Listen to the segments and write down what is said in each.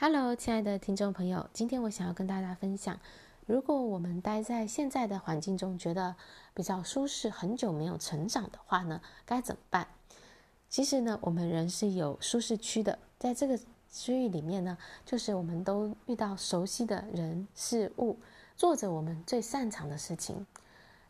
Hello，亲爱的听众朋友，今天我想要跟大家分享，如果我们待在现在的环境中，觉得比较舒适，很久没有成长的话呢，该怎么办？其实呢，我们人是有舒适区的，在这个区域里面呢，就是我们都遇到熟悉的人事物，做着我们最擅长的事情，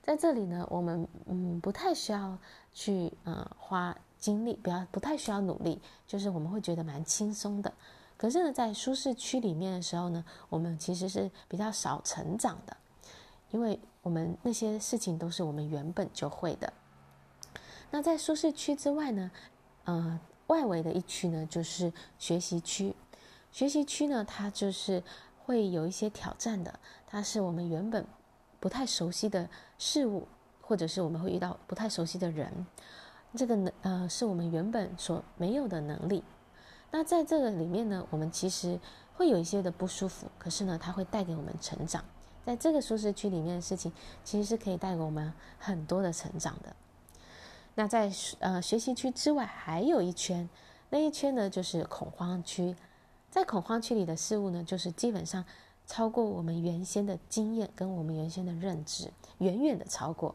在这里呢，我们嗯不太需要去呃花精力，不要不太需要努力，就是我们会觉得蛮轻松的。可是呢，在舒适区里面的时候呢，我们其实是比较少成长的，因为我们那些事情都是我们原本就会的。那在舒适区之外呢，呃，外围的一区呢，就是学习区。学习区呢，它就是会有一些挑战的，它是我们原本不太熟悉的事物，或者是我们会遇到不太熟悉的人，这个呢，呃，是我们原本所没有的能力。那在这个里面呢，我们其实会有一些的不舒服，可是呢，它会带给我们成长。在这个舒适区里面的事情，其实是可以带给我们很多的成长的。那在呃学习区之外，还有一圈，那一圈呢，就是恐慌区。在恐慌区里的事物呢，就是基本上超过我们原先的经验跟我们原先的认知，远远的超过，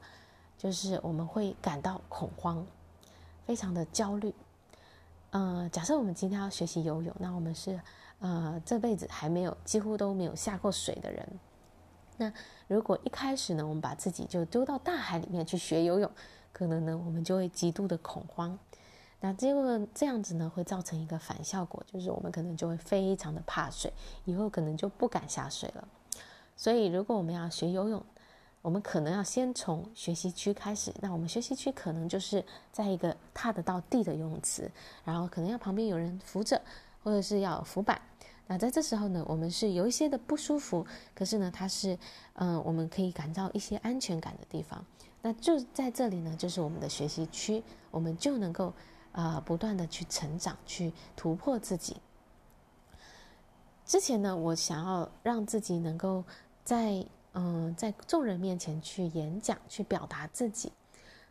就是我们会感到恐慌，非常的焦虑。呃，假设我们今天要学习游泳，那我们是呃这辈子还没有几乎都没有下过水的人。那如果一开始呢，我们把自己就丢到大海里面去学游泳，可能呢我们就会极度的恐慌。那结果这样子呢，会造成一个反效果，就是我们可能就会非常的怕水，以后可能就不敢下水了。所以如果我们要学游泳，我们可能要先从学习区开始，那我们学习区可能就是在一个踏得到地的游泳池，然后可能要旁边有人扶着，或者是要浮板。那在这时候呢，我们是有一些的不舒服，可是呢，它是嗯、我们可以感到一些安全感的地方。那就在这里呢，就是我们的学习区，我们就能够啊、不断的去成长，去突破自己。之前呢，我想要让自己能够在。嗯，在众人面前去演讲，去表达自己，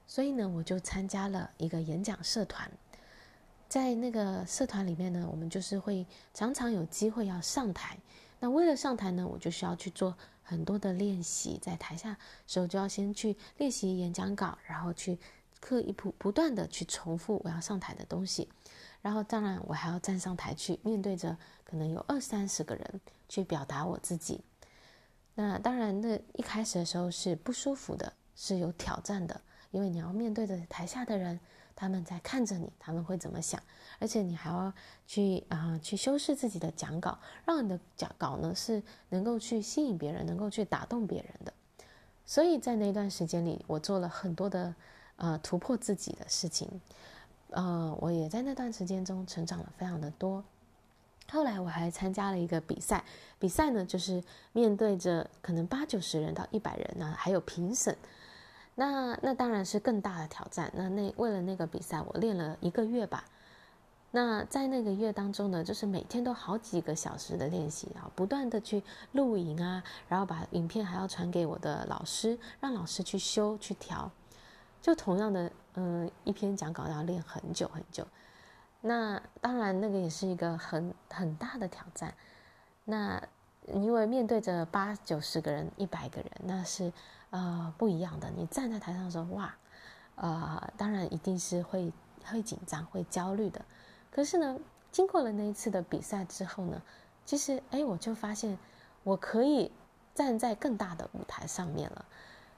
所以呢，我就参加了一个演讲社团。在那个社团里面呢，我们就是会常常有机会要上台。那为了上台呢，我就需要去做很多的练习。在台下时候就要先去练习演讲稿，然后去刻意不不断的去重复我要上台的东西。然后当然我还要站上台去面对着可能有二三十个人去表达我自己。那当然，那一开始的时候是不舒服的，是有挑战的，因为你要面对着台下的人，他们在看着你，他们会怎么想？而且你还要去啊、去修饰自己的讲稿，让你的讲稿呢是能够去吸引别人，能够去打动别人的。所以在那段时间里，我做了很多的呃突破自己的事情，呃，我也在那段时间中成长了非常的多。后来我还参加了一个比赛，比赛呢就是面对着可能八九十人到一百人呢，还有评审，那那当然是更大的挑战。那那为了那个比赛，我练了一个月吧。那在那个月当中呢，就是每天都好几个小时的练习啊，不断的去录影啊，然后把影片还要传给我的老师，让老师去修去调。就同样的，嗯，一篇讲稿要练很久很久。那当然，那个也是一个很很大的挑战。那因为面对着八九十个人、一百个人，那是呃不一样的。你站在台上的时候，哇，呃，当然一定是会会紧张、会焦虑的。可是呢，经过了那一次的比赛之后呢，其实哎，我就发现我可以站在更大的舞台上面了。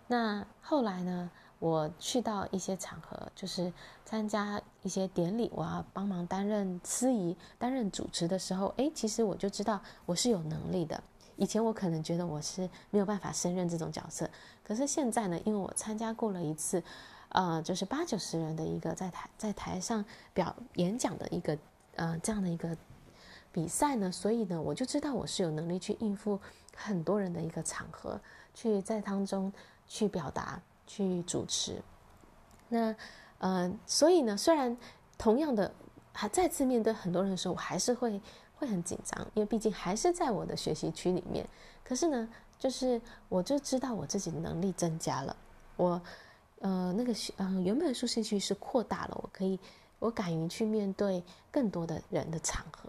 那后来呢，我去到一些场合，就是参加一些典礼，我要帮忙担任司仪、担任主持的时候，诶，其实我就知道我是有能力的。以前我可能觉得我是没有办法胜任这种角色，可是现在呢，因为我参加过了一次，呃，就是八九十人的一个在台在台上表演讲的一个呃这样的一个比赛呢，所以呢，我就知道我是有能力去应付很多人的一个场合，去在当中去表达。去主持，那，呃，所以呢，虽然同样的还再次面对很多人的时候，我还是会会很紧张，因为毕竟还是在我的学习区里面。可是呢，就是我就知道我自己的能力增加了，我，呃，那个呃原本舒适区是扩大了，我可以，我敢于去面对更多的人的场合。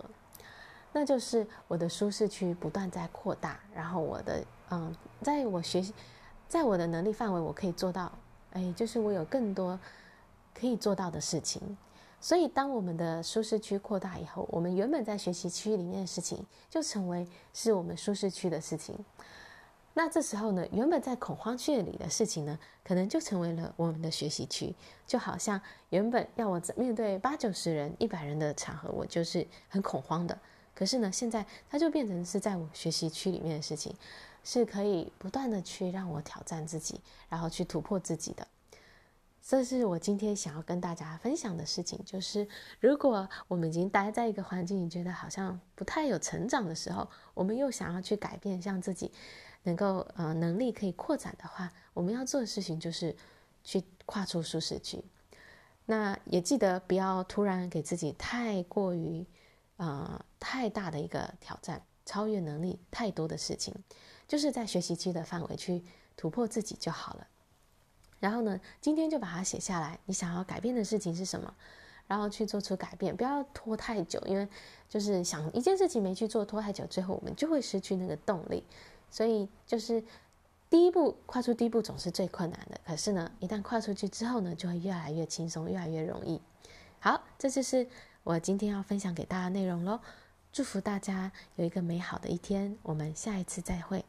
那就是我的舒适区不断在扩大，然后我的嗯，在我学习，在我的能力范围，我可以做到，哎，就是我有更多可以做到的事情。所以，当我们的舒适区扩大以后，我们原本在学习区里面的事情，就成为是我们舒适区的事情。那这时候呢，原本在恐慌区里的事情呢，可能就成为了我们的学习区。就好像原本要我面对八九十人、一百人的场合，我就是很恐慌的。可是呢，现在它就变成是在我学习区里面的事情，是可以不断的去让我挑战自己，然后去突破自己的。这是我今天想要跟大家分享的事情，就是如果我们已经待在一个环境，你觉得好像不太有成长的时候，我们又想要去改变，让自己能够呃能力可以扩展的话，我们要做的事情就是去跨出舒适区。那也记得不要突然给自己太过于呃太大的一个挑战，超越能力太多的事情，就是在学习区的范围去突破自己就好了。然后呢，今天就把它写下来。你想要改变的事情是什么？然后去做出改变，不要拖太久，因为就是想一件事情没去做，拖太久，最后我们就会失去那个动力。所以就是第一步，跨出第一步总是最困难的。可是呢，一旦跨出去之后呢，就会越来越轻松，越来越容易。好，这就是我今天要分享给大家内容喽。祝福大家有一个美好的一天，我们下一次再会。